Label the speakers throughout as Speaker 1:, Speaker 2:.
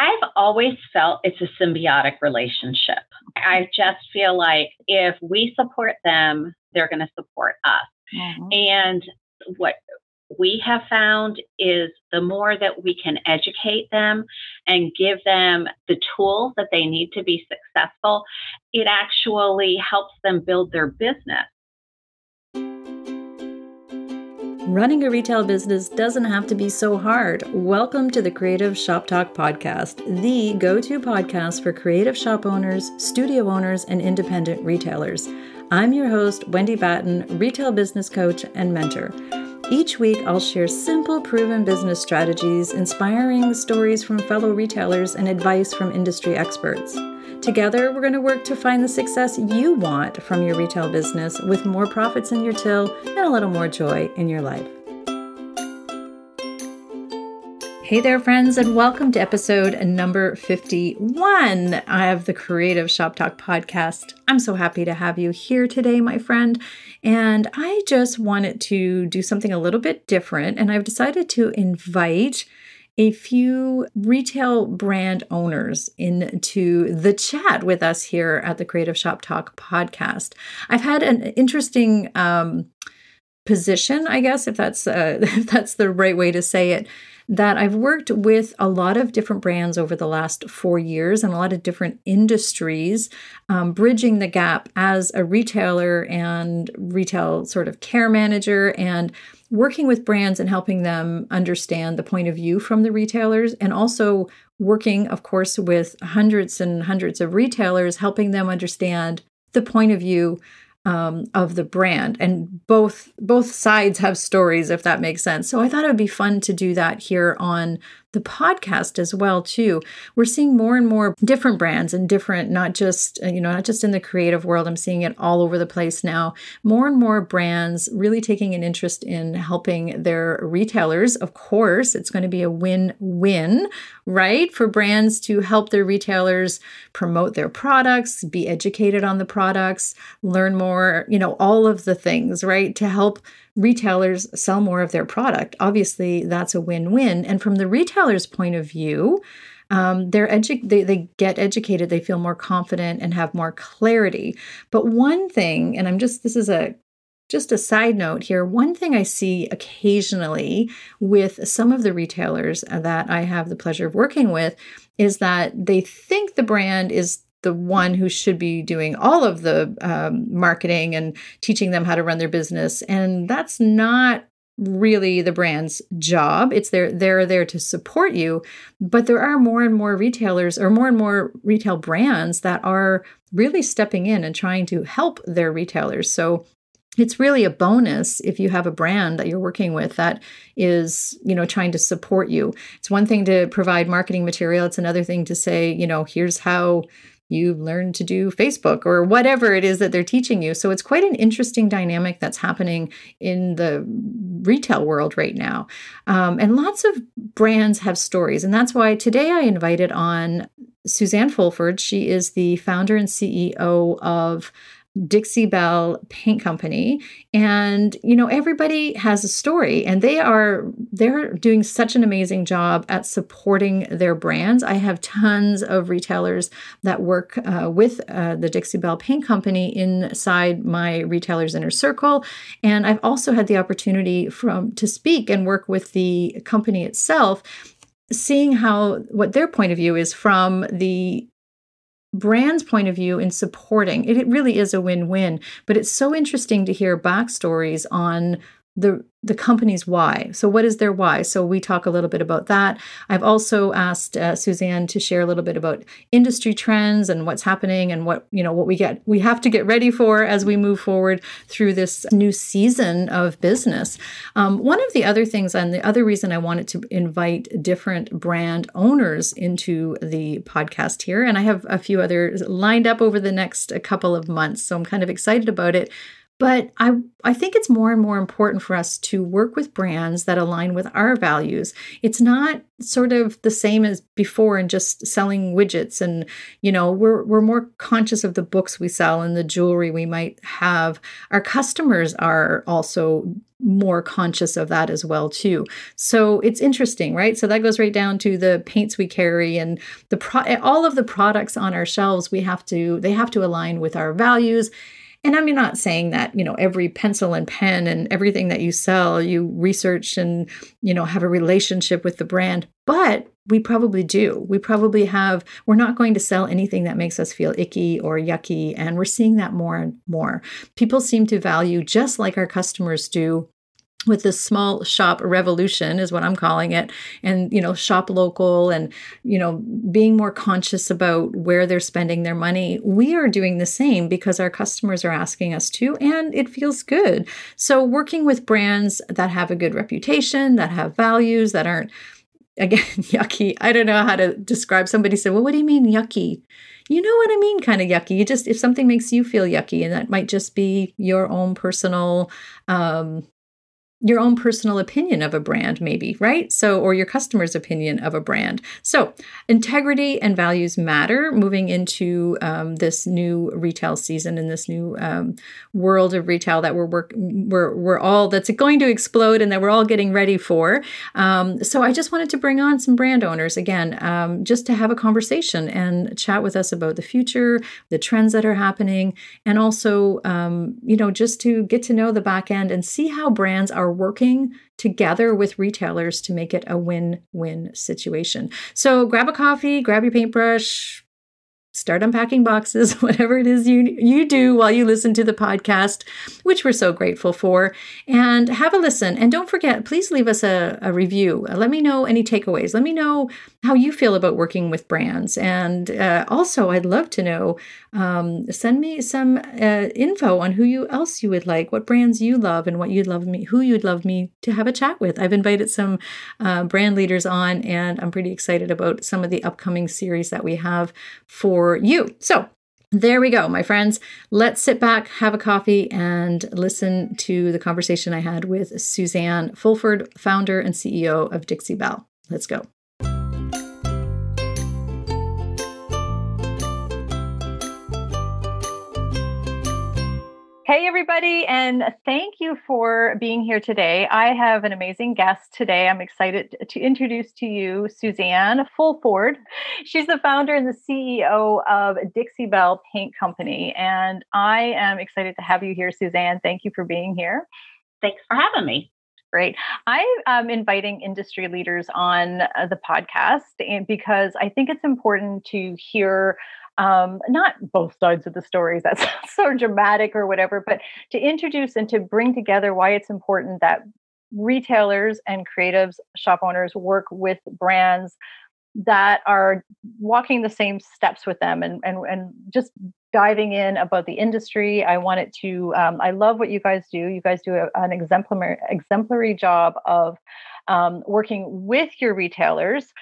Speaker 1: I've always felt it's a symbiotic relationship. I just feel like if we support them, they're going to support us. Mm-hmm. And what we have found is the more that we can educate them and give them the tools that they need to be successful, it actually helps them build their business.
Speaker 2: Running a retail business doesn't have to be so hard. Welcome to the Creative Shop Talk podcast, the go to podcast for creative shop owners, studio owners, and independent retailers. I'm your host, Wendy Batten, retail business coach and mentor. Each week, I'll share simple, proven business strategies, inspiring stories from fellow retailers, and advice from industry experts. Together, we're going to work to find the success you want from your retail business with more profits in your till and a little more joy in your life. Hey there, friends, and welcome to episode number 51 of the Creative Shop Talk podcast. I'm so happy to have you here today, my friend. And I just wanted to do something a little bit different, and I've decided to invite a few retail brand owners into the chat with us here at the Creative Shop Talk podcast. I've had an interesting um, position, I guess, if that's uh, if that's the right way to say it. That I've worked with a lot of different brands over the last four years and a lot of different industries, um, bridging the gap as a retailer and retail sort of care manager and working with brands and helping them understand the point of view from the retailers and also working of course with hundreds and hundreds of retailers helping them understand the point of view um, of the brand. And both both sides have stories if that makes sense. So i thought it would be fun to do that here on the podcast as well too. We're seeing more and more different brands and different not just uh, you know not just in the creative world. I'm seeing it all over the place now. More and more brands really taking an interest in helping their retailers. Of course it's going to be a win-win right for brands to help their retailers promote their products be educated on the products learn more you know all of the things right to help retailers sell more of their product. Obviously, that's a win win. And from the retailer's point of view, um, they're edu- they, they get educated, they feel more confident and have more clarity. But one thing, and I'm just, this is a just a side note here one thing I see occasionally with some of the retailers that I have the pleasure of working with is that they think the brand is the one who should be doing all of the um, marketing and teaching them how to run their business. And that's not really the brand's job. It's there they're there to support you, but there are more and more retailers or more and more retail brands that are really stepping in and trying to help their retailers. So it's really a bonus if you have a brand that you're working with that is you know trying to support you it's one thing to provide marketing material it's another thing to say you know here's how you learn to do Facebook or whatever it is that they're teaching you. So it's quite an interesting dynamic that's happening in the retail world right now. Um, and lots of brands have stories. And that's why today I invited on Suzanne Fulford. She is the founder and CEO of Dixie Belle Paint Company. And, you know, everybody has a story and they are, they're doing such an amazing job at supporting their brands. I have tons of retailers that work uh, with uh, the Dixie Belle Paint Company inside my retailers inner circle. And I've also had the opportunity from to speak and work with the company itself seeing how what their point of view is from the brand's point of view in supporting. It, it really is a win-win but it's so interesting to hear backstories on the the company's why. So, what is their why? So, we talk a little bit about that. I've also asked uh, Suzanne to share a little bit about industry trends and what's happening and what you know what we get we have to get ready for as we move forward through this new season of business. Um, one of the other things, and the other reason I wanted to invite different brand owners into the podcast here, and I have a few others lined up over the next couple of months, so I'm kind of excited about it but I, I think it's more and more important for us to work with brands that align with our values. It's not sort of the same as before and just selling widgets. And, you know, we're, we're more conscious of the books we sell and the jewelry we might have. Our customers are also more conscious of that as well too so it's interesting right so that goes right down to the paints we carry and the pro- all of the products on our shelves we have to they have to align with our values and I'm not saying that, you know, every pencil and pen and everything that you sell, you research and, you know, have a relationship with the brand, but we probably do. We probably have, we're not going to sell anything that makes us feel icky or yucky. And we're seeing that more and more. People seem to value, just like our customers do, with this small shop revolution is what I'm calling it. And you know shop local and you know being more conscious about where they're spending their money. We are doing the same because our customers are asking us to and it feels good. So working with brands that have a good reputation that have values that aren't again yucky. I don't know how to describe. Somebody said well what do you mean yucky? You know what I mean, kind of yucky. You just if something makes you feel yucky, and that might just be your own personal um, your own personal opinion of a brand, maybe, right? So, or your customer's opinion of a brand. So, integrity and values matter moving into um, this new retail season and this new um, world of retail that we're, work, we're we're all that's going to explode and that we're all getting ready for. Um, so, I just wanted to bring on some brand owners again, um, just to have a conversation and chat with us about the future, the trends that are happening, and also, um, you know, just to get to know the back end and see how brands are are working together with retailers to make it a win win situation. So grab a coffee, grab your paintbrush, start unpacking boxes, whatever it is you you do while you listen to the podcast, which we're so grateful for, and have a listen. And don't forget, please leave us a, a review. Let me know any takeaways. Let me know how you feel about working with brands. And uh, also, I'd love to know. Um, send me some uh, info on who you else you would like, what brands you love, and what you'd love me, who you'd love me to have a chat with. I've invited some uh, brand leaders on, and I'm pretty excited about some of the upcoming series that we have for you. So there we go, my friends. Let's sit back, have a coffee, and listen to the conversation I had with Suzanne Fulford, founder and CEO of Dixie Belle. Let's go. Hey, everybody, and thank you for being here today. I have an amazing guest today. I'm excited to introduce to you Suzanne Fulford. She's the founder and the CEO of Dixie Belle Paint Company. And I am excited to have you here, Suzanne. Thank you for being here.
Speaker 1: Thanks for having me.
Speaker 2: Great. I am inviting industry leaders on uh, the podcast and because I think it's important to hear um, not both sides of the stories that's so dramatic or whatever but to introduce and to bring together why it's important that retailers and creatives shop owners work with brands that are walking the same steps with them and and, and just diving in about the industry. I wanted to um, i love what you guys do. You guys do a, an exemplary exemplary job of um, working with your retailers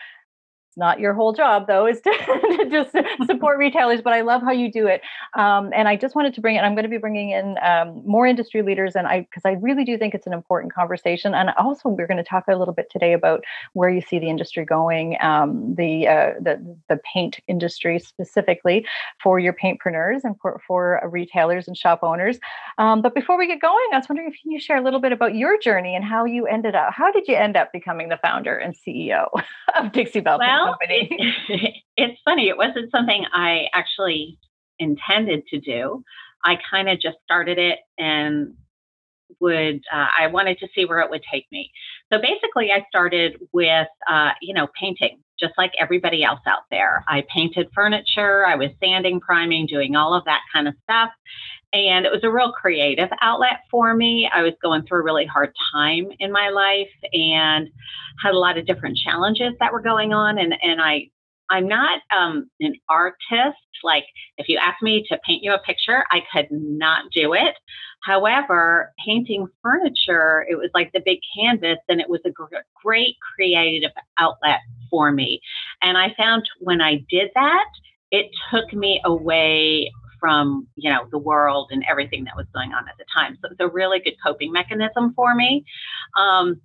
Speaker 2: not your whole job though is to, to just support retailers but i love how you do it. Um, and i just wanted to bring it i'm going to be bringing in um, more industry leaders and i because i really do think it's an important conversation. And also we're going to talk a little bit today about where you see the industry going um, the, uh, the the paint industry specifically for your paintpreneurs and for, for retailers and shop owners. Um, but before we get going i was wondering if you share a little bit about your journey and how you ended up how did you end up becoming the founder and ceo of dixie belle
Speaker 1: well, it's funny. It wasn't something I actually intended to do. I kind of just started it and would uh, I wanted to see where it would take me. So basically, I started with uh, you know painting, just like everybody else out there. I painted furniture. I was sanding, priming, doing all of that kind of stuff, and it was a real creative outlet for me. I was going through a really hard time in my life and had a lot of different challenges that were going on. And, and I, I'm not um, an artist. Like, if you asked me to paint you a picture, I could not do it. However, painting furniture, it was like the big canvas, and it was a gr- great creative outlet for me. And I found when I did that, it took me away from you know the world and everything that was going on at the time. So it's a really good coping mechanism for me. Um,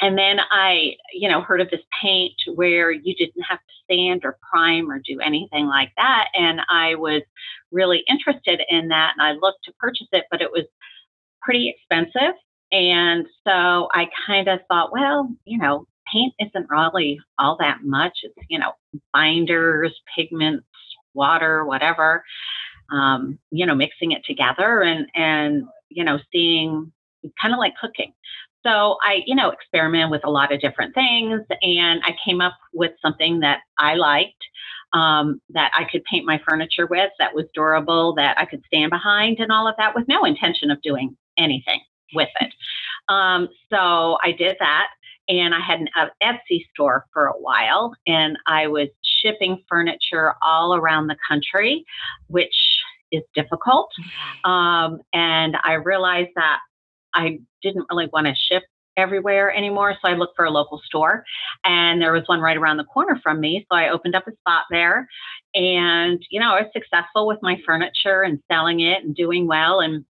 Speaker 1: and then I, you know, heard of this paint where you didn't have to sand or prime or do anything like that. And I was really interested in that. And I looked to purchase it, but it was pretty expensive. And so I kind of thought, well, you know, paint isn't really all that much. It's, you know, binders, pigments, water, whatever, um, you know, mixing it together and, and, you know, seeing kind of like cooking. So I, you know, experiment with a lot of different things and I came up with something that I liked. Um, that I could paint my furniture with, that was durable, that I could stand behind, and all of that with no intention of doing anything with it. Um, so I did that and I had an Etsy store for a while, and I was shipping furniture all around the country, which is difficult. Um, and I realized that I didn't really want to ship everywhere anymore. So I looked for a local store and there was one right around the corner from me. So I opened up a spot there and, you know, I was successful with my furniture and selling it and doing well. And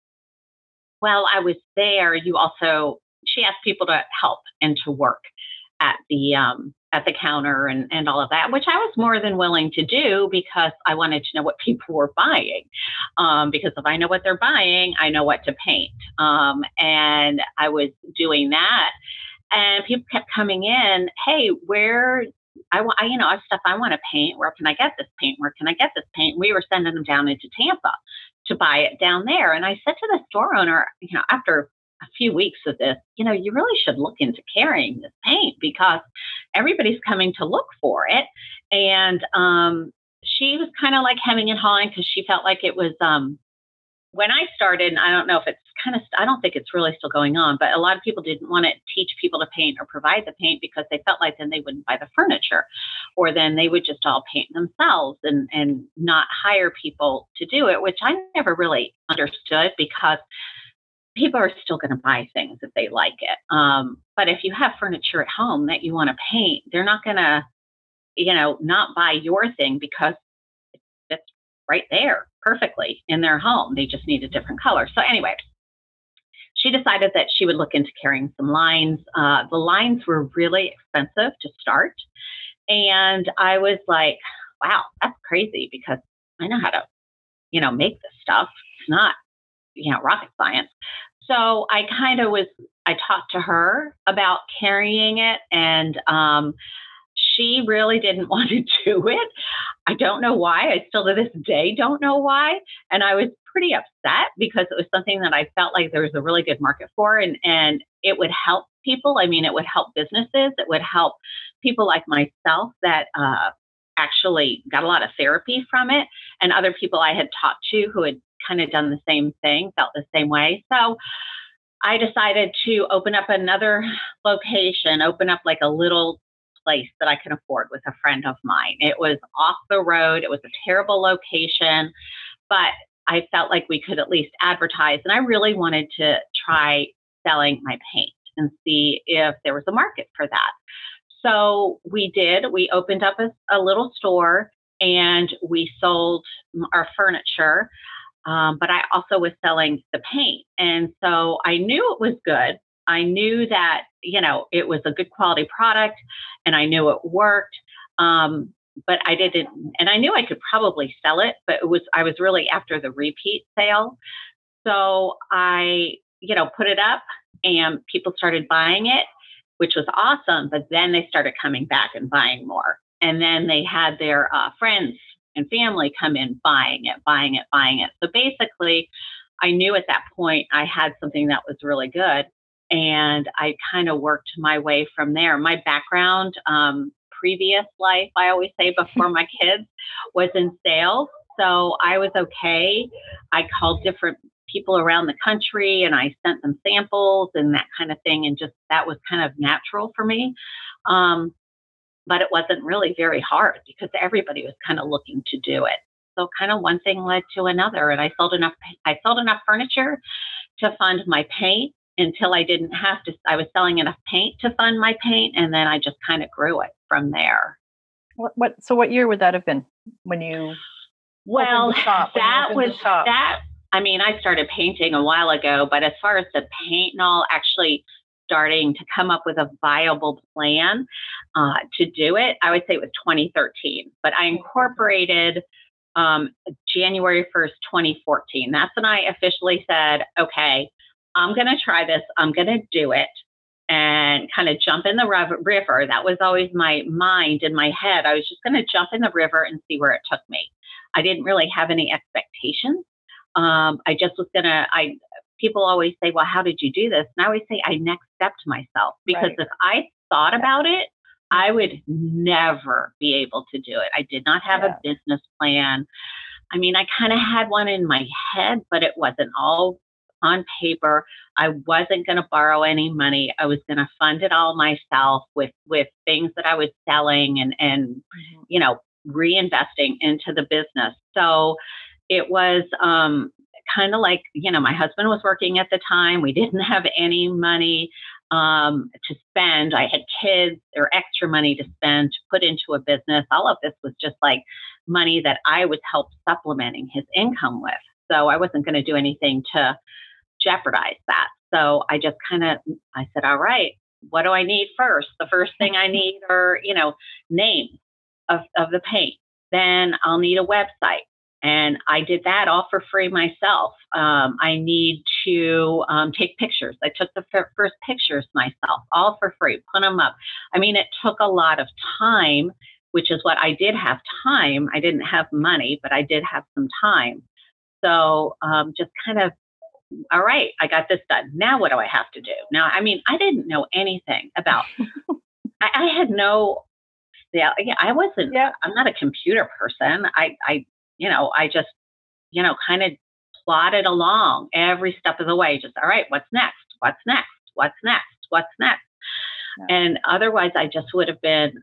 Speaker 1: while I was there, you also she asked people to help and to work at the um, at the counter and, and all of that, which I was more than willing to do because I wanted to know what people were buying. Um, because if I know what they're buying, I know what to paint. Um, and I was doing that, and people kept coming in. Hey, where I want, you know, I stuff I want to paint. Where can I get this paint? Where can I get this paint? We were sending them down into Tampa to buy it down there. And I said to the store owner, you know, after a few weeks of this, you know, you really should look into carrying this paint because everybody's coming to look for it. And um, she was kind of like hemming and hawing because she felt like it was um, when I started, I don't know if it's kind of, I don't think it's really still going on, but a lot of people didn't want to teach people to paint or provide the paint because they felt like then they wouldn't buy the furniture or then they would just all paint themselves and, and not hire people to do it, which I never really understood because people are still going to buy things if they like it. Um, but if you have furniture at home that you want to paint, they're not going to, you know, not buy your thing because it's right there perfectly in their home. They just need a different color. So, anyway, she decided that she would look into carrying some lines. Uh, the lines were really expensive to start. And I was like, wow, that's crazy because I know how to, you know, make this stuff. It's not you know, rocket science. So I kind of was, I talked to her about carrying it, and um, she really didn't want to do it. I don't know why. I still to this day don't know why. And I was pretty upset because it was something that I felt like there was a really good market for, and and it would help people. I mean, it would help businesses. It would help people like myself that uh, actually got a lot of therapy from it, and other people I had talked to who had kind of done the same thing, felt the same way. So I decided to open up another location, open up like a little place that I can afford with a friend of mine. It was off the road, it was a terrible location, but I felt like we could at least advertise. And I really wanted to try selling my paint and see if there was a market for that. So we did. We opened up a, a little store and we sold our furniture. Um, but I also was selling the paint. And so I knew it was good. I knew that, you know, it was a good quality product and I knew it worked. Um, but I didn't, and I knew I could probably sell it, but it was, I was really after the repeat sale. So I, you know, put it up and people started buying it, which was awesome. But then they started coming back and buying more. And then they had their uh, friends and family come in buying it, buying it, buying it. So basically, I knew at that point I had something that was really good. And I kind of worked my way from there. My background, um, previous life, I always say before my kids, was in sales. So I was okay. I called different people around the country and I sent them samples and that kind of thing. And just that was kind of natural for me. Um, but it wasn't really very hard because everybody was kind of looking to do it. So kind of one thing led to another, and I sold enough. I sold enough furniture to fund my paint until I didn't have to. I was selling enough paint to fund my paint, and then I just kind of grew it from there.
Speaker 2: What? What? So what year would that have been when you?
Speaker 1: Well, shop, that was that. I mean, I started painting a while ago, but as far as the paint and all, actually starting to come up with a viable plan uh, to do it, I would say it was 2013. But I incorporated um, January 1st, 2014. That's when I officially said, okay, I'm going to try this. I'm going to do it and kind of jump in the river. That was always my mind in my head. I was just going to jump in the river and see where it took me. I didn't really have any expectations. Um, I just was to, I, people always say, well, how did you do this? And I always say, I next stepped myself because right. if I thought about it, I would never be able to do it. I did not have yeah. a business plan. I mean, I kind of had one in my head, but it wasn't all on paper. I wasn't going to borrow any money. I was going to fund it all myself with with things that I was selling and and mm-hmm. you know reinvesting into the business. So it was um, kind of like you know my husband was working at the time. We didn't have any money um, to spend. I had kids or extra money to spend to put into a business. All of this was just like money that I was help supplementing his income with. So I wasn't going to do anything to jeopardize that. So I just kind of I said, all right, what do I need first? The first thing I need are, you know, names of, of the paint. Then I'll need a website. And I did that all for free myself. Um, I need to um, take pictures. I took the f- first pictures myself, all for free, put them up. I mean, it took a lot of time, which is what I did have time. I didn't have money, but I did have some time. So um, just kind of all right, I got this done. Now what do I have to do? Now, I mean, I didn't know anything about, I, I, had no, yeah, I wasn't, yeah. I'm not a computer person. I, I, you know, I just, you know, kind of plodded along every step of the way. Just, all right, what's next? What's next? What's next? What's next? Yeah. And otherwise, I just would have been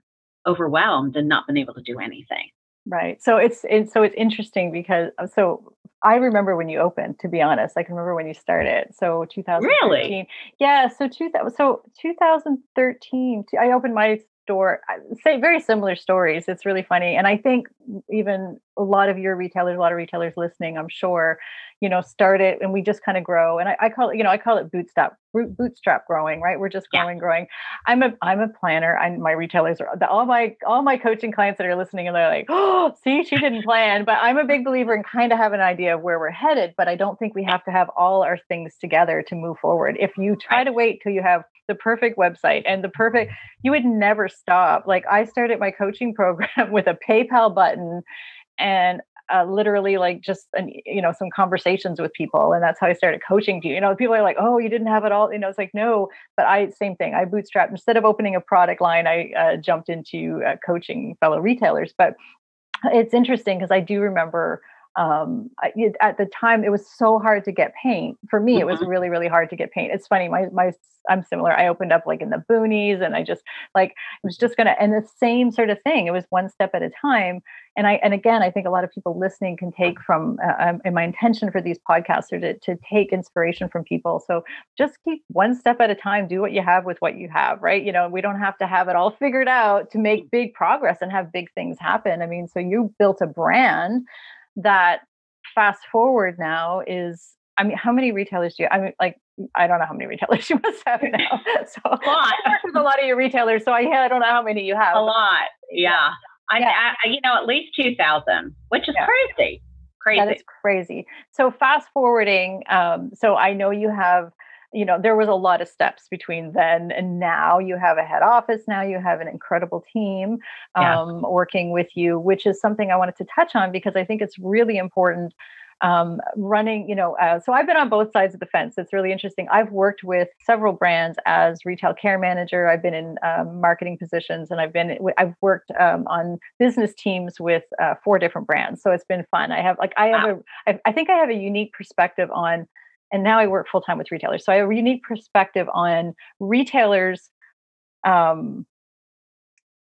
Speaker 1: overwhelmed and not been able to do anything.
Speaker 2: Right. So it's, it's so it's interesting because uh, so I remember when you opened, to be honest. I can remember when you started. So 2013. Really? Yeah. So, two, so 2013, I opened my store say very similar stories. It's really funny and i think even a lot of your retailers a lot of retailers listening i'm sure you know start it and we just kind of grow and I, I, call it you know i call it bootstrap bootstrap growing right? We're just growing yeah. growing i'm a i'm a planner and my retailers are all my all my coaching clients that are listening and they're like oh see she didn't plan but i'm a big believer in kind of have an idea of where we're headed but i don't think we have to have all our things together to move forward. If you try to wait till you have the perfect website and the perfect you would never stop. Like i started my coaching program with a paypal button and uh, literally like just an, you know some conversations with people and that's how i started coaching. You you know people are like oh you didn't have it all you know it's like no but i same thing i bootstrapped. Instead of opening a product line i uh, jumped into uh, coaching fellow retailers but it's interesting because i do remember um, I, at the time it was so hard to get paint. For me it was mm-hmm. really really hard to get paint. It's funny my my i'm similar. I opened up like in the boonies and i just like it was just gonna and the same sort of thing. It was one step at a time. And i and again i think a lot of people listening can take from uh, um, and my intention for these podcasts are to, to take inspiration from people. So just keep one step at a time. Do what you have with what you have right? You know we don't have to have it all figured out to make big progress and have big things happen. I mean so you built a brand that fast forward now is I mean, how many retailers do you? I mean, like, I don't know how many retailers you must have now. So a lot. I work with a lot of your retailers, so I, I don't know how many you have.
Speaker 1: A lot, yeah. I, yeah. I you know, at least two thousand, which is yeah. crazy. Crazy.
Speaker 2: That is crazy. So fast forwarding. Um, so I know you have you know there was a lot of steps between then and now. You have a head office now you have an incredible team um, yeah. working with you which is something i wanted to touch on because i think it's really important um, running you know uh, so i've been on both sides of the fence. It's really interesting. I've worked with several brands as retail care manager. I've been in um, marketing positions and i've been i've worked um, on business teams with uh, four different brands. So it's been fun. I have like i have wow. a I think i have a unique perspective on and now I work full time with retailers. So I have a unique perspective on retailers' um,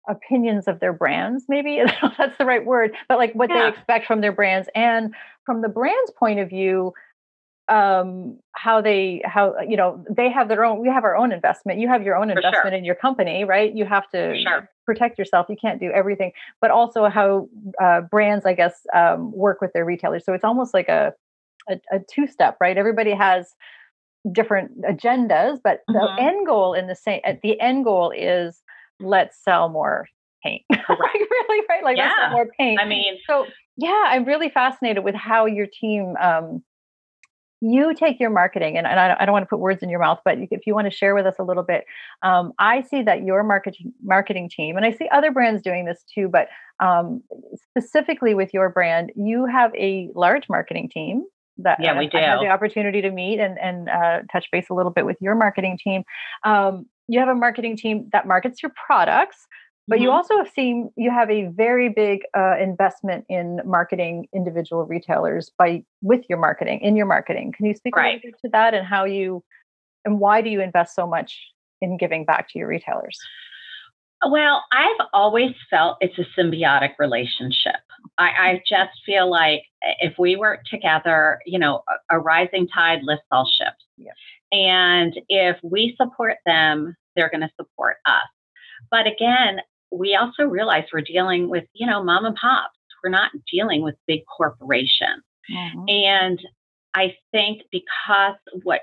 Speaker 2: opinions of their brands. Maybe that's the right word, but like what yeah. they expect from their brands, and from the brand's point of view, um how they how you know they have their own we have our own investment you have your own investment sure. in your company right you have to sure. protect yourself you can't do everything but also how uh, brands i guess um, work with their retailers so it's almost like a a, a two step, right? Everybody has different agendas, but mm-hmm. the end goal in the same at the end goal is let's sell more paint. right, really, right? Like yeah. let's sell more paint.
Speaker 1: I mean,
Speaker 2: so yeah, I'm really fascinated with how your team um, you take your marketing, and, and I, I, don't want to put words in your mouth, but if you want to share with us a little bit, um, I see that your marketing marketing team, and I see other brands doing this too, but um, specifically with your brand, you have a large marketing team that
Speaker 1: yeah, we do. I
Speaker 2: had the opportunity to meet and and uh, touch base a little bit with your marketing team. Um, you have a marketing team that markets your products, but mm-hmm. you also have seen you have a very big uh, investment in marketing individual retailers by with your marketing in your marketing. Can you speak right. to that and how you and why do you invest so much in giving back to your retailers?
Speaker 1: Well, I've always felt it's a symbiotic relationship. I, I, just feel like if we work together, you know, a, a rising tide lifts all ships. Yeah. And if we support them, they're going to support us. But again, we also realize we're dealing with, you know, mom and pops. We're not dealing with big corporations. Mm-hmm. And I think because what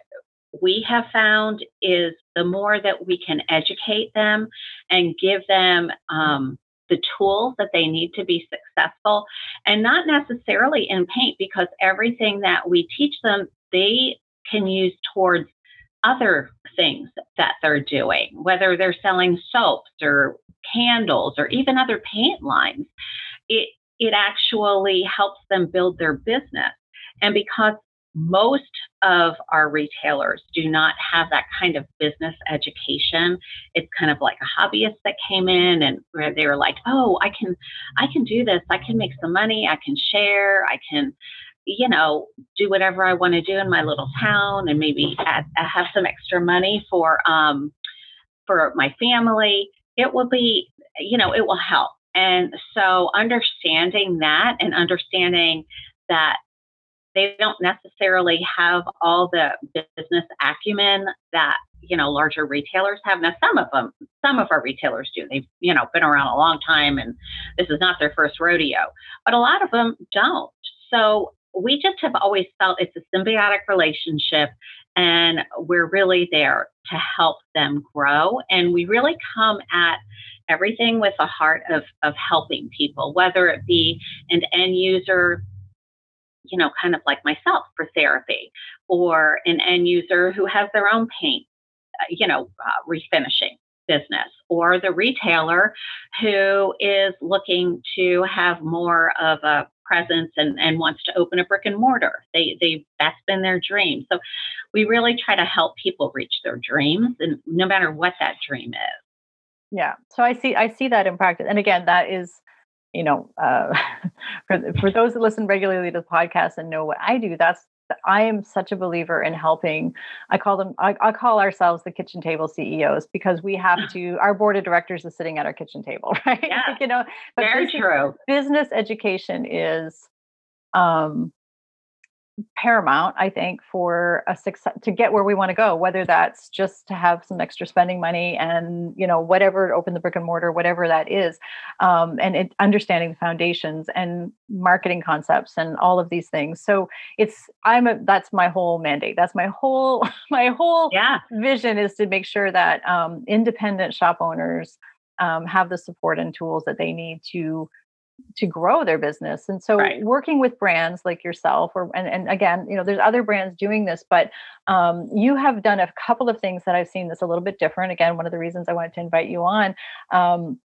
Speaker 1: we have found is the more that we can educate them and give them um, the tools that they need to be successful, and not necessarily in paint, because everything that we teach them, they can use towards other things that they're doing, whether they're selling soaps or candles or even other paint lines. It, it actually helps them build their business. And because most of our retailers do not have that kind of business education. It's kind of like a hobbyist that came in and they were like, "Oh, I can I can do this. I can make some money. I can share. I can you know, do whatever I want to do in my little town and maybe add, have some extra money for um for my family." It will be, you know, it will help. And so understanding that and understanding that they don't necessarily have all the business acumen that you know larger retailers have. Now some of them some of our retailers do. They've you know been around a long time and this is not their first rodeo but a lot of them don't. So we just have always felt it's a symbiotic relationship and we're really there to help them grow and we really come at everything with a heart of, of helping people whether it be an end user you know, kind of like myself for therapy, or an end user who has their own paint, uh, you know, uh, refinishing business, or the retailer who is looking to have more of a presence and, and wants to open a brick and mortar. They they that's been their dream. So we really try to help people reach their dreams and no matter what that dream is.
Speaker 2: Yeah. So I see I see that in practice. And again, that is you know, uh, for for those that listen regularly to the podcast and know what I do, that's I am such a believer in helping. I call them, I, I, call ourselves the kitchen table CEOs because we have to, our board of directors is sitting at our kitchen table, right?
Speaker 1: Yeah,
Speaker 2: you know,
Speaker 1: very
Speaker 2: business,
Speaker 1: true.
Speaker 2: Business education is, um, paramount i think for a success to get where we want to go whether that's just to have some extra spending money and you know whatever open the brick and mortar whatever that is um, and it, understanding the foundations and marketing concepts and all of these things so it's i'm a that's my whole mandate that's my whole my whole
Speaker 1: yeah.
Speaker 2: vision is to make sure that um, independent shop owners um, have the support and tools that they need to to grow their business and so right. working with brands like yourself or and, and again you know there's other brands doing this but um, you have done a couple of things that i've seen that's a little bit different again one of the reasons i wanted to invite you on um,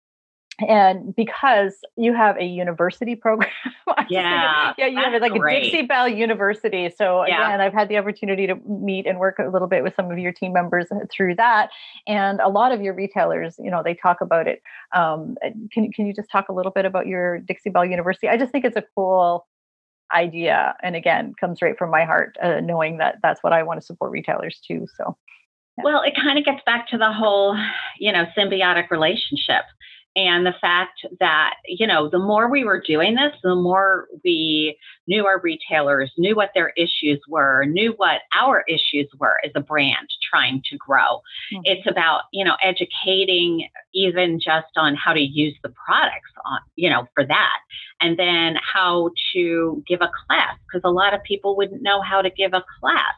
Speaker 2: and because you have a university program
Speaker 1: yeah
Speaker 2: yeah you have like great. a dixie Belle university so yeah. again i've had the opportunity to meet and work a little bit with some of your team members through that and a lot of your retailers you know they talk about it um, can, can you just talk a little bit about your dixie Belle university i just think it's a cool idea and again comes right from my heart uh, knowing that that's what i want to support retailers too so
Speaker 1: yeah. well it kind of gets back to the whole you know symbiotic relationship and the fact that you know the more we were doing this the more we knew our retailers knew what their issues were knew what our issues were as a brand trying to grow. Mm-hmm. it's about you know educating even just on how to use the products on you know for that. And then how to give a class because a lot of people wouldn't know how to give a class.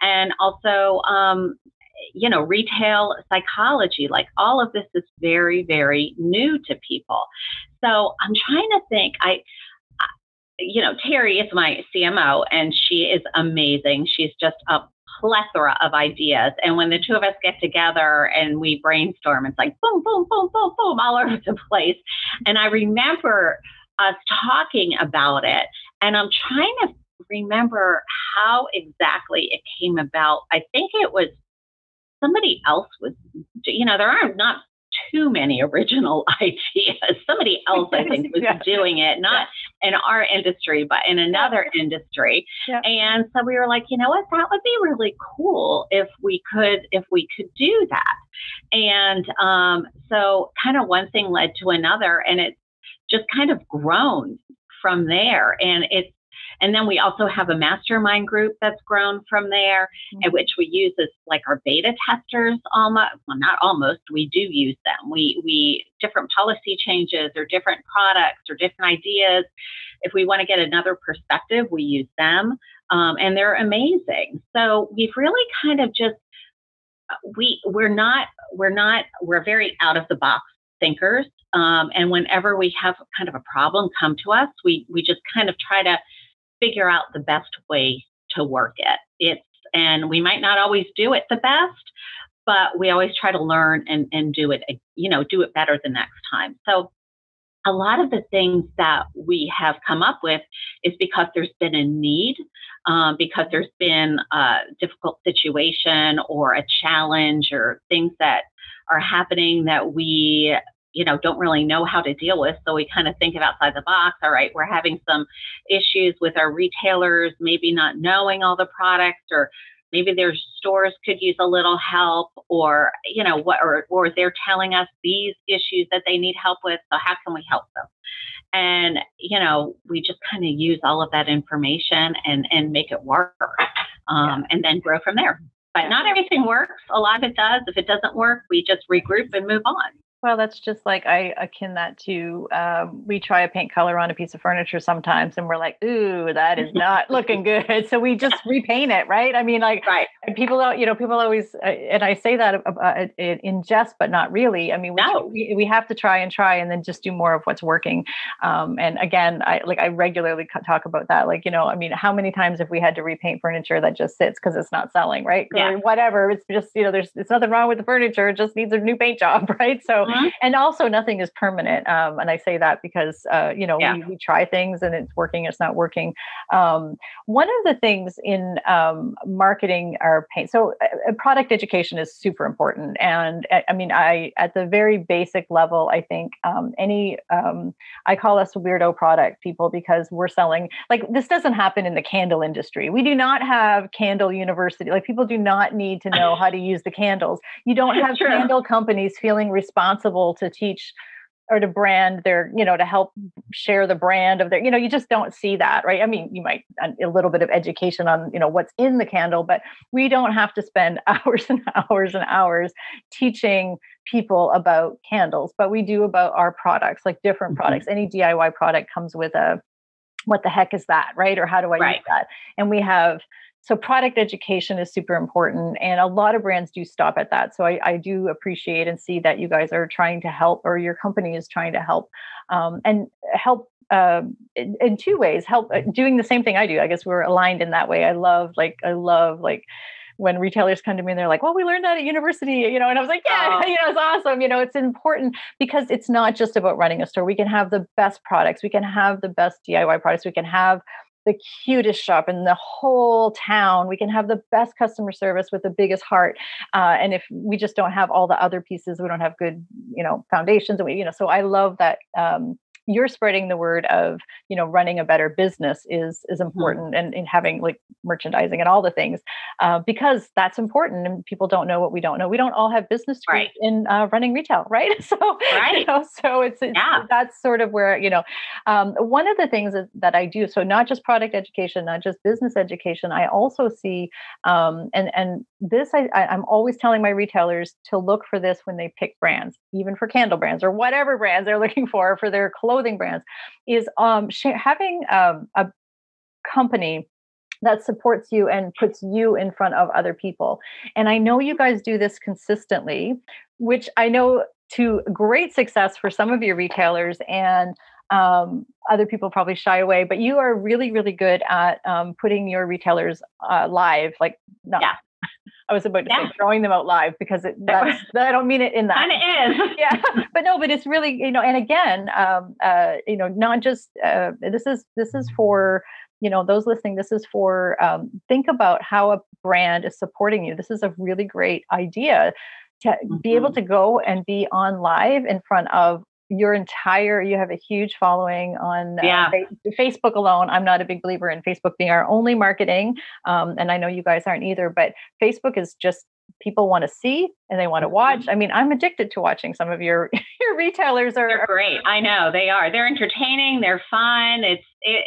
Speaker 1: And also um, you know, retail psychology, like all of this is very, very new to people. So I'm trying to think, I, you know, Terry is my CMO and she is amazing. She's just a plethora of ideas. And when the two of us get together and we brainstorm, it's like boom, boom, boom, boom, boom, all over the place. And I remember us talking about it. And I'm trying to remember how exactly it came about. I think it was somebody else was, you know, there are not too many original ideas. Somebody else, I think, was yeah. doing it, not yeah. in our industry, but in another yeah. industry. And so we were like, you know what, that would be really cool if we could, if we could do that. And um, so, kind of one thing led to another, and it's just kind of grown from there. And it's and then we also have a mastermind group that's grown from there, mm-hmm. which we use as like our beta testers almost. Well, not almost, we do use them. We, we, different policy changes or different products or different ideas. If we want to get another perspective, we use them. Um, and they're amazing. So we've really kind of just, we, we're not, we're not, we're very out of the box thinkers. Um, and whenever we have kind of a problem come to us, we, we just kind of try to figure out the best way to work it. It's and we might not always do it the best, but we always try to learn and, and do it, you know, do it better the next time. So a lot of the things that we have come up with is because there's been a need, um, because there's been a difficult situation or a challenge or things that are happening that we you know don't really know how to deal with so we kind of think of outside the box all right we're having some issues with our retailers maybe not knowing all the products or maybe their stores could use a little help or you know what or, or they're telling us these issues that they need help with so how can we help them? And you know we just kind of use all of that information and and make it work um, and then grow from there. But not everything works. A lot of it does. If it doesn't work we just regroup and move on
Speaker 2: well, that's just like I akin that to um, we try a paint color on a piece of furniture sometimes, and we're like, "Ooh, that is not looking good," so we just repaint it, right? I mean, like,
Speaker 1: right.
Speaker 2: people, you know, people always, uh, and I say that uh, in jest, but not really. I mean, we,
Speaker 1: no.
Speaker 2: we, we have to try and try, and then just do more of what's working. Um, and again, I like I regularly talk about that. Like, you know, I mean, how many times have we had to repaint furniture that just sits because it's not selling, right?
Speaker 1: Yeah.
Speaker 2: Or whatever. It's just you know, there's it's nothing wrong with the furniture; it just needs a new paint job, right? So mm-hmm. and also nothing is permanent. Um, and I say that because, uh, you know, yeah. we, we, try things and it's working, it's not working. Um, one of the things in um, marketing our paint, so uh, product education is super important. And uh, I mean, I, at the very basic level, I think um, any, um, I call us weirdo product people because we're selling, like, this doesn't happen in the candle industry. We do not have candle university. Like, people do not need to know how to use the candles. You don't have candle companies feeling responsible responsible to teach or to brand their you know to help share the brand of their you know you just don't see that right? I mean you might a little bit of education on you know what's in the candle but we don't have to spend hours and hours and hours teaching people about candles but we do about our products like different mm-hmm. products. Any diy product comes with a what the heck is that? right? Or how do i
Speaker 1: right.
Speaker 2: use that? And we have so product education is super important and a lot of brands do stop at that so i, I do appreciate and see that you guys are trying to help or your company is trying to help um, and help uh, in, in, two ways help uh, doing the same thing i do i guess we're aligned in that way i love like i love like when retailers come to me and they're like, well, we learned that at university, you know, and I was like, yeah, oh. you know, it's awesome. You know, it's important because it's not just about running a store. We can have the best products. We can have the best DIY products. We can have the cutest shop in the whole town. We can have the best customer service with the biggest heart. Uh, and if we just don't have all the other pieces, we don't have good, you know, foundations. And we, you know, so I love that um, you're spreading the word of you know running a better business is is mm-hmm. important mm-hmm. and, and having like merchandising and all the things uh, because that's important and people don't know what we don't know we don't all have business
Speaker 1: right.
Speaker 2: in uh, running retail right so
Speaker 1: right.
Speaker 2: You know, so it's, it's
Speaker 1: yeah.
Speaker 2: that's sort of where you know um, one of the things that i do so not just product education not just business education i also see um, and and this I, I i'm always telling my retailers to look for this when they pick brands even for candle brands or whatever brands they're looking for for their clothes clothing brands is um, having um, a company that supports you and puts you in front of other people. And I know you guys do this consistently, which I know to great success for some of your retailers. And Um, other people probably shy away, but you are really, really good at um, putting your retailers uh, live. Like, not, yeah. I was about to yeah. say throwing them out live because it, that's, I don't mean it in that.
Speaker 1: Kind of
Speaker 2: is. yeah, but no, but it's really you know, and again, um, uh, you know, not just uh, this is this is for you know those listening. This is for um, think about how a brand is supporting you. This is a really great idea to mm-hmm. be able mm-hmm. to go and be on live in front of your entire you have a huge following on uh, yeah. uh, facebook alone. I'm not a big believer in facebook being our only marketing um, and i know you guys aren't either but facebook is just people want to see and they want to watch. Mm-hmm. i mean i'm addicted to watching some of your your retailers are
Speaker 1: they're great. I know. They are. They're entertaining. They're fun. It's it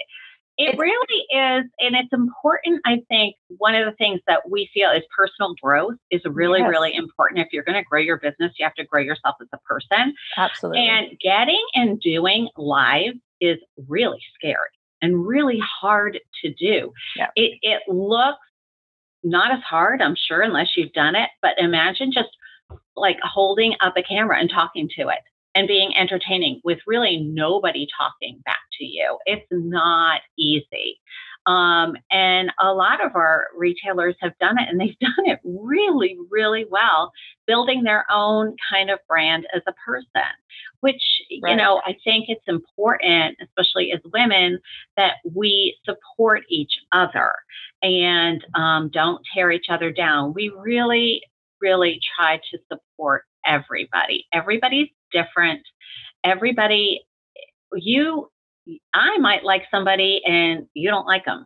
Speaker 1: it it's, really is. And it's important. I think one of the things that we feel is personal growth is really, yes. really important. If you're going to grow your business, you have to grow yourself as a person.
Speaker 2: Absolutely.
Speaker 1: And getting and doing live is really scary and really hard to do. Yeah. It, it looks not as hard, I'm sure, unless you've done it. But imagine just like holding up a camera and talking to it and being entertaining with really nobody talking back to you. It's not easy. Um, and a lot of our retailers have done it and they've done it really, really well, building their own kind of brand as a person, which, right. you know, I think it's important, especially as women, that we support each other and um, don't tear each other down. We really, really try to support everybody. Everybody's different. Everybody, you, I might like somebody and you don't like them.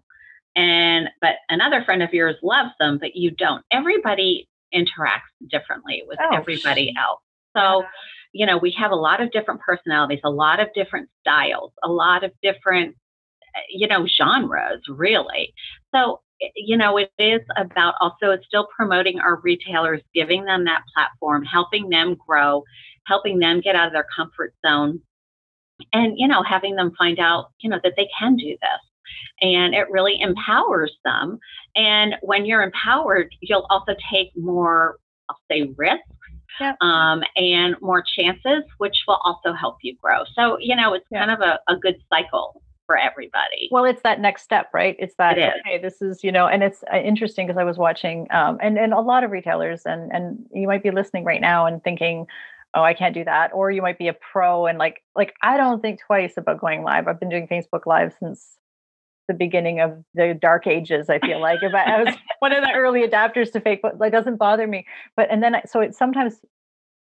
Speaker 1: And, but another friend of yours loves them, but you don't. Everybody interacts differently with oh, everybody else. So, you know, we have a lot of different personalities, a lot of different styles, a lot of different, eh, you know, genres, really. So, eh, you know, it is about also it's still promoting our retailers, giving them that platform, helping them grow, helping them get out of their comfort zone, and, you know, having them find out, you know, that they can do this. And it really empowers them. And when you're empowered, you'll also take more, I'll say, risks Yep. Um, and more chances, which will also help you grow. So, you know, it's yep. kind of a, a good cycle for everybody.
Speaker 2: Well, it's that next step, right? It's that it okay, this is you know, and it's uh, interesting because I was watching, um, and and a lot of retailers, and and you might be listening right now and thinking, oh, I can't do that, or you might be a pro and like like I don't think twice about going live. I've been doing Facebook Live since the beginning of the dark ages i feel like if I, I was one of the early adapters to facebook like doesn't bother me but and then I, so it sometimes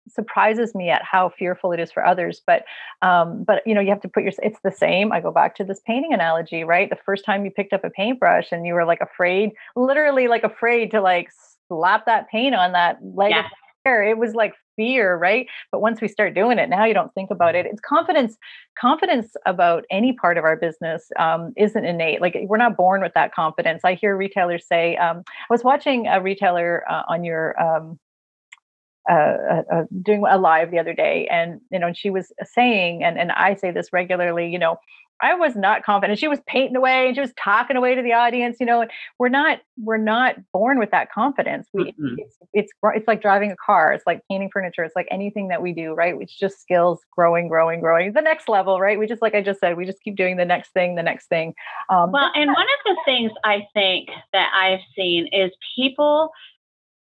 Speaker 2: surprises me at how fearful it is for others but um but you know you have to put your it's the same i go back to this painting analogy right the first time you picked up a paintbrush and you were like afraid literally like afraid to like slap that paint on that leg yeah. of it was like fear right? But once we start doing it now you don't think about it. It's confidence confidence about any part of our business um, isn't innate like we're not born with that confidence. I hear retailers say um, i was watching a retailer uh, on your um, uh, uh, uh, doing a live the other day, and you know, she was saying, and and I say this regularly, you know, I was not confident. She was painting away and she was talking away to the audience, you know, and we're not we're not born with that confidence. We mm-hmm. it's, it's it's like driving a car. It's like painting furniture. It's like anything that we do, right? It's just skills growing, growing, growing. The next level, right? We just like I just said, we just keep doing the next thing, the next thing.
Speaker 1: Um, well, and one of the things I think that I've seen is people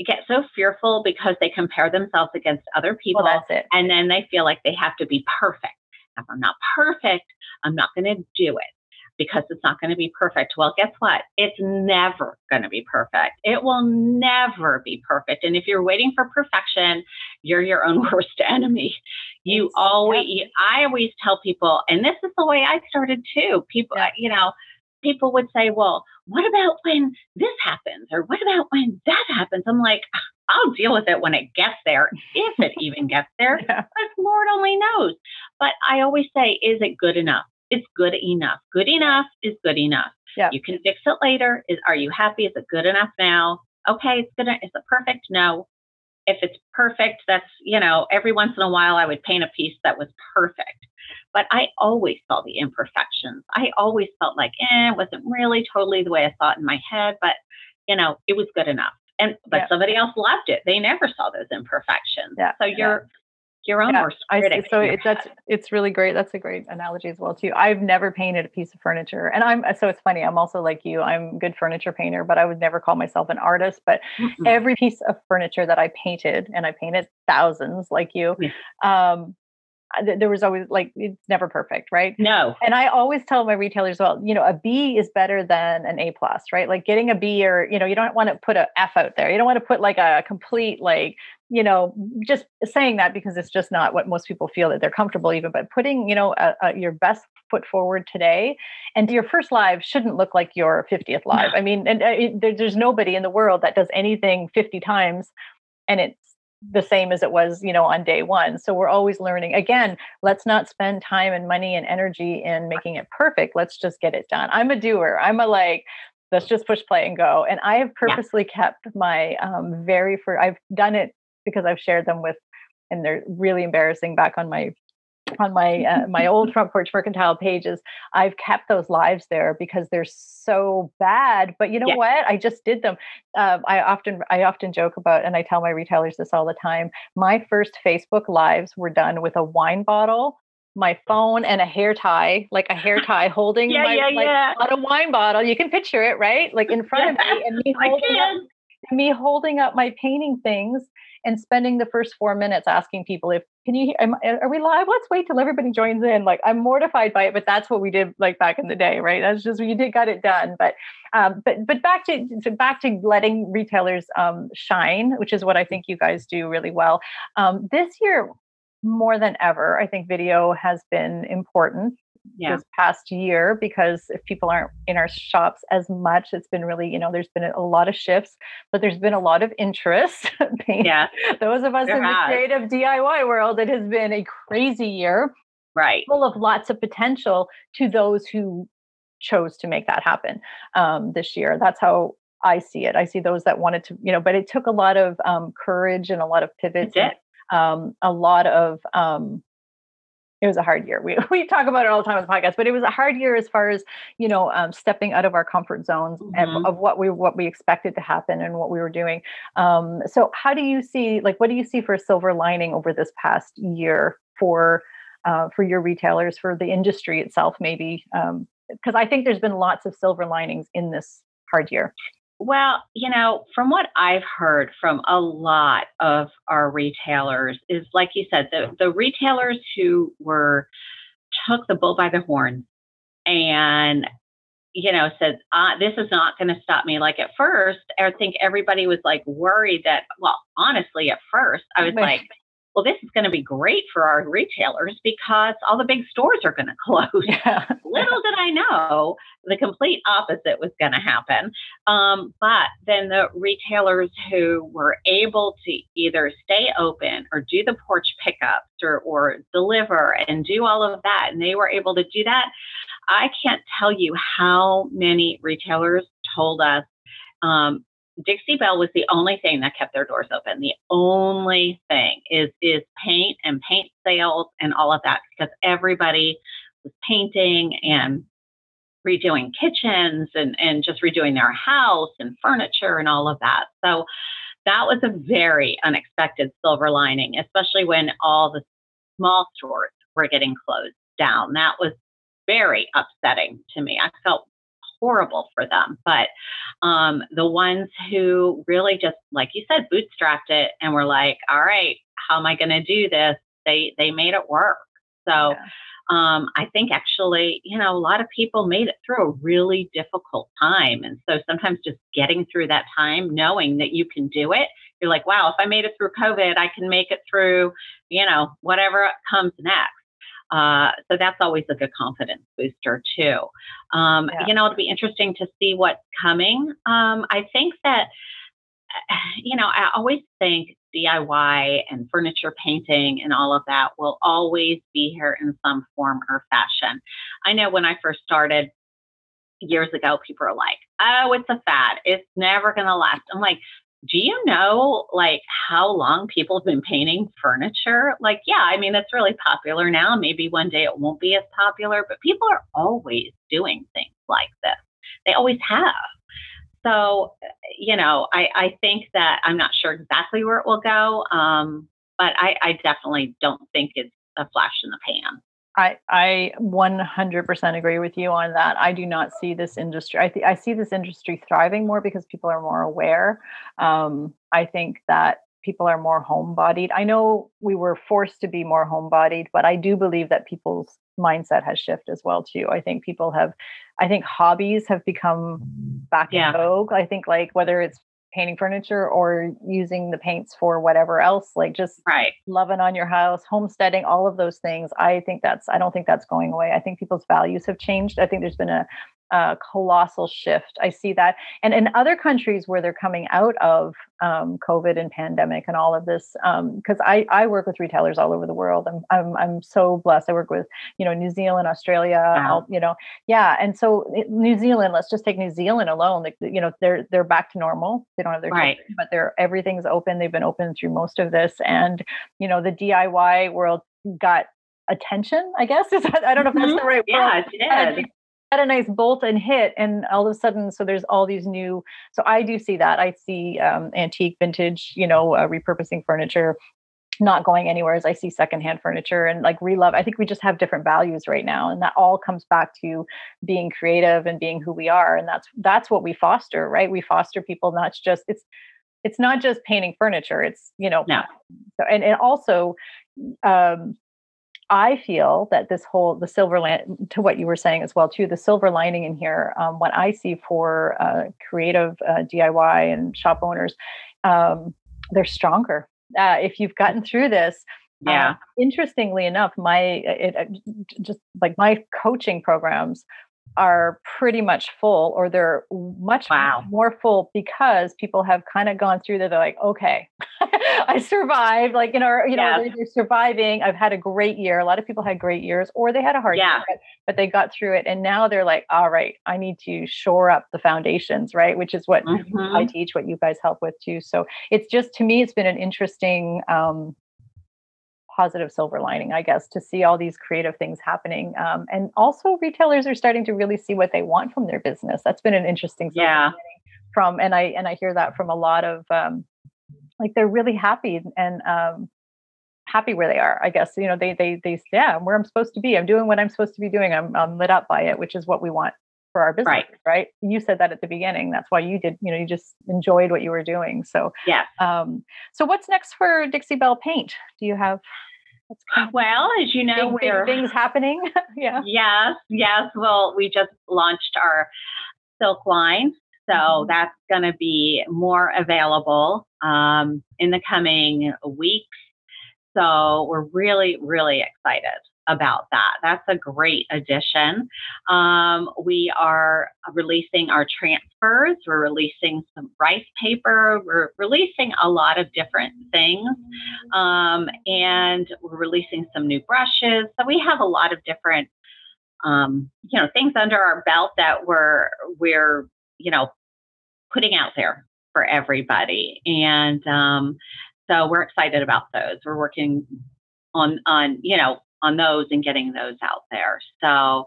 Speaker 1: get so fearful because they compare themselves against other people.
Speaker 2: Well, that's it.
Speaker 1: And then they feel like they have to be perfect. If I'm not perfect, I'm not going to do it because it's not going to be perfect. Well, guess what? It's never going to be perfect. It will never be perfect. And if you're waiting for perfection, you're your own worst enemy. You always, yep. I always tell people, and this is the way I started too. People, yep. you know, people would say, well, what about when this happens? Or what about when that happens? I'm like, ah, I'll deal with it when it gets there, if it even gets there. yeah. But Lord only knows. But I always say, is it good enough? It's good enough. Good enough is good enough. Yeah. You can fix it later. Is are you happy? Is it good enough now? Okay, it's gonna is it perfect? No. If it's perfect, that's you know, every once in a while I would paint a piece that was perfect. But I always saw the imperfections. I always felt like, eh, it wasn't really totally the way I thought in my head, but you know, it was good enough. And but yeah. somebody else loved it. They never saw those imperfections. Yeah. So you're your own
Speaker 2: yeah,
Speaker 1: worst critic.
Speaker 2: I, so it, that's it's really great. That's a great analogy as well too. I've never painted a piece of furniture, and I'm so it's funny. I'm also like you. I'm good furniture painter, but I would never call myself an artist. But mm-hmm. every piece of furniture that I painted, and I painted thousands like you, yeah. um, there was always like it's never perfect right?
Speaker 1: No.
Speaker 2: And i always tell my retailers well you know a b is better than an a plus right? Like getting a b or you know you don't want to put a f out there. You don't want to put like a complete like you know just saying that because it's just not what most people feel that they're comfortable even but putting you know a, a, your best foot forward today and your first live shouldn't look like your 50th live. I mean and uh, it, there, there's nobody in the world that does anything 50 times and it's the same as it was you know on day one. So we're always learning. Again let's not spend time and money and energy in making it perfect. Let's just get it done. I'm a doer. I'm a like let's just push play and go. And i have purposely yeah. kept my um, very for i've done it because i've shared them with and they're really embarrassing back on my on my uh, my old front porch mercantile pages i've kept those lives there because they're so bad but you know yeah. what i just did them uh, i often i often joke about and i tell my retailers this all the time my first facebook lives were done with a wine bottle my phone and a hair tie, like a hair tie holding
Speaker 1: yeah,
Speaker 2: my
Speaker 1: yeah,
Speaker 2: like,
Speaker 1: yeah.
Speaker 2: a wine bottle. You can picture it, right? Like in front of me and me holding, up, me holding up my painting things and spending the first four minutes asking people if can you am, are we live? Let's wait till everybody joins in. Like i'm mortified by it but that's what we did like back in the day right? That's just you did got it done but um but but back to, to back to letting retailers um shine which is what i think you guys do really well. Um this year more than ever i think video has been important yeah. this past year because if people aren't in our shops as much, it's been really, you know, there's been a lot of shifts, but there's been a lot of interest.
Speaker 1: yeah.
Speaker 2: Those of us there in has. the creative DIY world, it has been a crazy year.
Speaker 1: Right.
Speaker 2: Full of lots of potential to those who chose to make that happen um, this year. That's how I see it. I see those that wanted to, you know, but it took a lot of um, courage and a lot of pivots. And, um, a lot of um, it was a hard year. We we talk about it all the time on the podcast, but it was a hard year as far as you know um, stepping out of our comfort zones mm-hmm. and of what we what we expected to happen and what we were doing. Um, so, how do you see like what do you see for a silver lining over this past year for uh, for your retailers for the industry itself, maybe? Because um, I think there's been lots of silver linings in this hard year.
Speaker 1: Well, you know, from what I've heard from a lot of our retailers is like you said, the, the retailers who were took the bull by the horns and you know said uh, this is not going to stop me. Like at first i think everybody was like worried that well honestly at first i was like well, this is going to be great for our retailers because all the big stores are going to close. Yeah. Little did I know the complete opposite was going to happen. Um, but then the retailers who were able to either stay open or do the porch pickups or, or deliver and do all of that, and they were able to do that. I can't tell you how many retailers told us um, Dixie Belle was the only thing that kept their doors open. The only thing is is paint and paint sales and all of that because everybody was painting and redoing kitchens and, and just redoing their house and furniture and all of that. So that was a very unexpected silver lining, especially when all the small stores were getting closed down. That was very upsetting to me. I felt horrible for them. But um, the ones who really just, like you said, bootstrapped it and were like, all right, how am I going to do this? They, they made it work. So yeah. um, I think actually, you know, a lot of people made it through a really difficult time. And so sometimes just getting through that time, knowing that you can do it, you're like, wow, if I made it through COVID, I can make it through, you know, whatever comes next. Uh, so that's always a good confidence booster too. Um, yeah. You know, it'll be interesting to see what's coming. Um, I think that, you know, I always think DIY and furniture painting and all of that will always be here in some form or fashion. I know when I first started years ago, people are like, oh, it's a fad. It's never going to last. I'm like, do you know like how long people have been painting furniture? Like, yeah, I mean, it's really popular now. Maybe one day it won't be as popular, but people are always doing things like this. They always have. So, you know, I, I think that I'm not sure exactly where it will go. Um, but I, I definitely don't think it's a flash in the pan.
Speaker 2: I, I 100% agree with you on that. I do not see this industry. I, th- I see this industry thriving more because people are more aware. Um, I think that people are more homebodied. I know we were forced to be more homebodied, but I do believe that people's mindset has shifted as well too. I think people have I think hobbies have become back yeah. in vogue. I think like whether it's painting furniture or using the paints for whatever else like just
Speaker 1: right.
Speaker 2: loving on your house homesteading all of those things. I think that's i don't think that's going away. I think people's values have changed. I think there's been a a colossal shift. I see that, and in other countries where they're coming out of um, COVID and pandemic and all of this, because um, I I work with retailers all over the world. I'm I'm I'm so blessed. I work with you know New Zealand, Australia, wow. you know, yeah. And so New Zealand, let's just take New Zealand alone. Like you know, they're they're back to normal. They don't have their
Speaker 1: right,
Speaker 2: children, but they're everything's open. They've been open through most of this, and you know, the DIY world got attention, I guess. Is that, I don't know if that's mm-hmm. the right
Speaker 1: word. Yeah, it did
Speaker 2: had a nice bolt and hit and all of a sudden so there's all these new so i do see that i see um, antique vintage you know uh, repurposing furniture not going anywhere as i see secondhand furniture and like relove i think we just have different values right now and that all comes back to being creative and being who we are and that's that's what we foster right we foster people not just it's it's not just painting furniture it's you know
Speaker 1: no.
Speaker 2: so, and, and also um I feel that this whole the silver line to what you were saying as well too the silver lining in here um, what I see for uh, creative uh, DIY and shop owners um, they're stronger. Uh, if you've gotten through this
Speaker 1: yeah.
Speaker 2: interestingly enough my it, it, just like my coaching programs are pretty much full or they're much
Speaker 1: wow.
Speaker 2: more full because people have kind of gone through that they're like okay i survived like you know you know they're, surviving i've had a great year a lot of people had great years or they had a hard
Speaker 1: yeah.
Speaker 2: year but, but they got through it and now they're like all right i need to shore up the foundations right which is what mm-hmm. i teach what you guys help with too so it's just to me it's been an interesting um, positive silver lining, I guess, to see all these creative things happening. Um, and also, retailers are starting to really see what they want from their business. That's been an interesting
Speaker 1: yeah.
Speaker 2: From and I and I hear that from a lot of um, like they're really happy and um, happy where they are. I guess you know they they they yeah I'm where I'm supposed to be. I'm doing what I'm supposed to be doing. I'm I'm lit up by it, which is what we want for our business, right. right? You said that at the beginning. That's why you did, you know, you just enjoyed what you were doing. So,
Speaker 1: yeah.
Speaker 2: Um, so what's next for Dixie Belle Paint? Do you have
Speaker 1: well, as you know,
Speaker 2: big, we're big things happening. yeah.
Speaker 1: Yes, yes. Well, we just launched our silk line, so mm-hmm. that's going to be more available um, in the coming weeks. So we're really, really excited about that. That's a great addition. Um, we are releasing our transfers. We're releasing some rice paper. We're releasing a lot of different things. Um, and we're releasing some new brushes. So we have a lot of different, um, you know, things under our belt that we're, we're, you know, putting out there for everybody. And um, so we're excited about those. We're working on, on, you know, on those and getting those out there. So,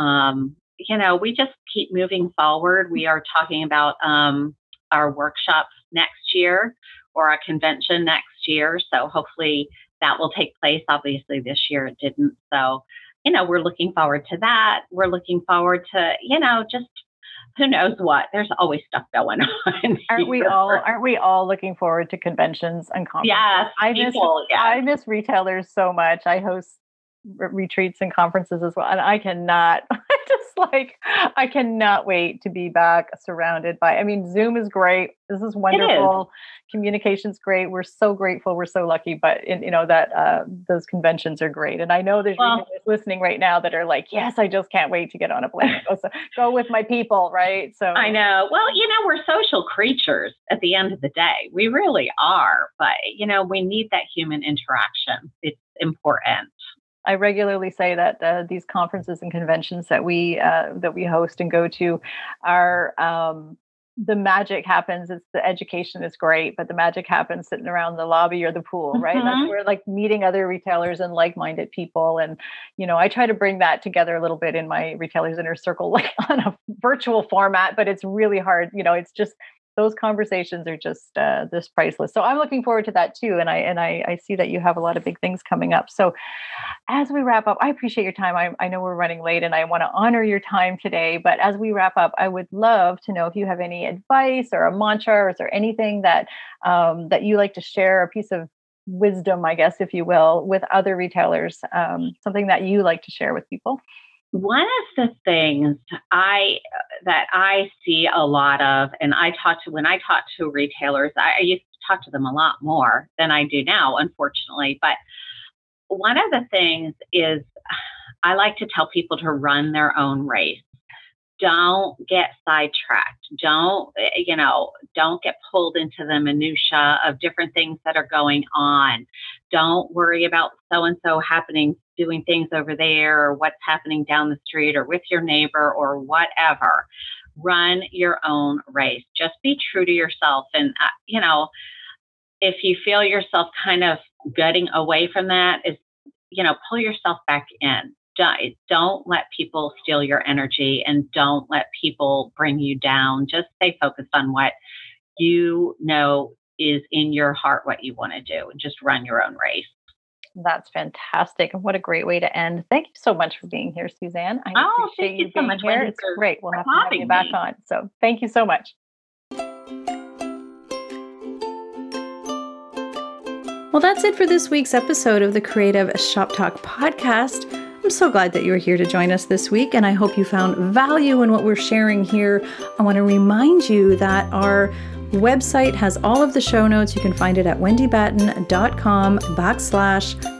Speaker 1: um, you know, we just keep moving forward. We are talking about um, our workshops next year or a convention next year. So hopefully that will take place. Obviously, this year it didn't. So, you know, we're looking forward to that. We're looking forward to, you know, just who knows what? There's always stuff going on.
Speaker 2: Aren't we all? Aren't we all looking forward to conventions and conferences?
Speaker 1: Yes,
Speaker 2: I miss.
Speaker 1: People, yes.
Speaker 2: I miss retailers so much. I host retreats and conferences as well. And I cannot, I just like, I cannot wait to be back surrounded by, I mean, Zoom is great. This is wonderful. Communication's great. We're so grateful. We're so lucky. But, in, you know, that uh, those conventions are great. And I know there's well, listening right now that are like, yes, I just can't wait to get on a plane. go, so, go with my people. Right. So
Speaker 1: I know. Well, you know, we're social creatures at the end of the day. We really are. But, you know, we need that human interaction. It's important.
Speaker 2: I regularly say that uh, these conferences and conventions that we uh, that we host and go to are um, the magic happens. It's the education is great, but the magic happens sitting around the lobby or the pool, right? Mm-hmm. That's where like meeting other retailers and like-minded people. And you know, I try to bring that together a little bit in my retailers inner circle, like on a virtual format, but it's really hard. You know, it's just those conversations are just uh, just priceless. So I'm looking forward to that too, and I and I, I see that you have a lot of big things coming up. So as we wrap up, I appreciate your time. I, I know we're running late, and I want to honor your time today. But as we wrap up, I would love to know if you have any advice or a mantra, or is there anything that um, that you like to share, a piece of wisdom, I guess, if you will, with other retailers, um, something that you like to share with people?
Speaker 1: One of the things I that I see a lot of, and I talk to when I talk to retailers, I, I used to talk to them a lot more than I do now, unfortunately. But one of the things is I like to tell people to run their own race don't get sidetracked. Don't, eh, you know, don't get pulled into the minutia of different things that are going on. Don't worry about so and so happening, doing things over there, or what's happening down the street, or with your neighbor, or whatever. Run your own race. Just be true to yourself. And, uh, you know, if you feel yourself kind of getting away from that, is, you know, pull yourself back in don't let people steal your energy and don't let people bring you down. Just stay focused on what you know is in your heart, what you want to do, and just run your own race.
Speaker 2: That's fantastic. And what a great way to end. Thank you so much for being here, Suzanne. I
Speaker 1: oh, appreciate you, you being so here.
Speaker 2: It's great. We'll have to have you back me. on. So thank you so much. Well, that's it for this week's episode of the Creative Shop Talk podcast. I'm so glad that you're here to join us this week, and I hope you found value in what we're sharing here. I want to remind you that our website has all of the show notes. You can find it at wendybatten.com backslash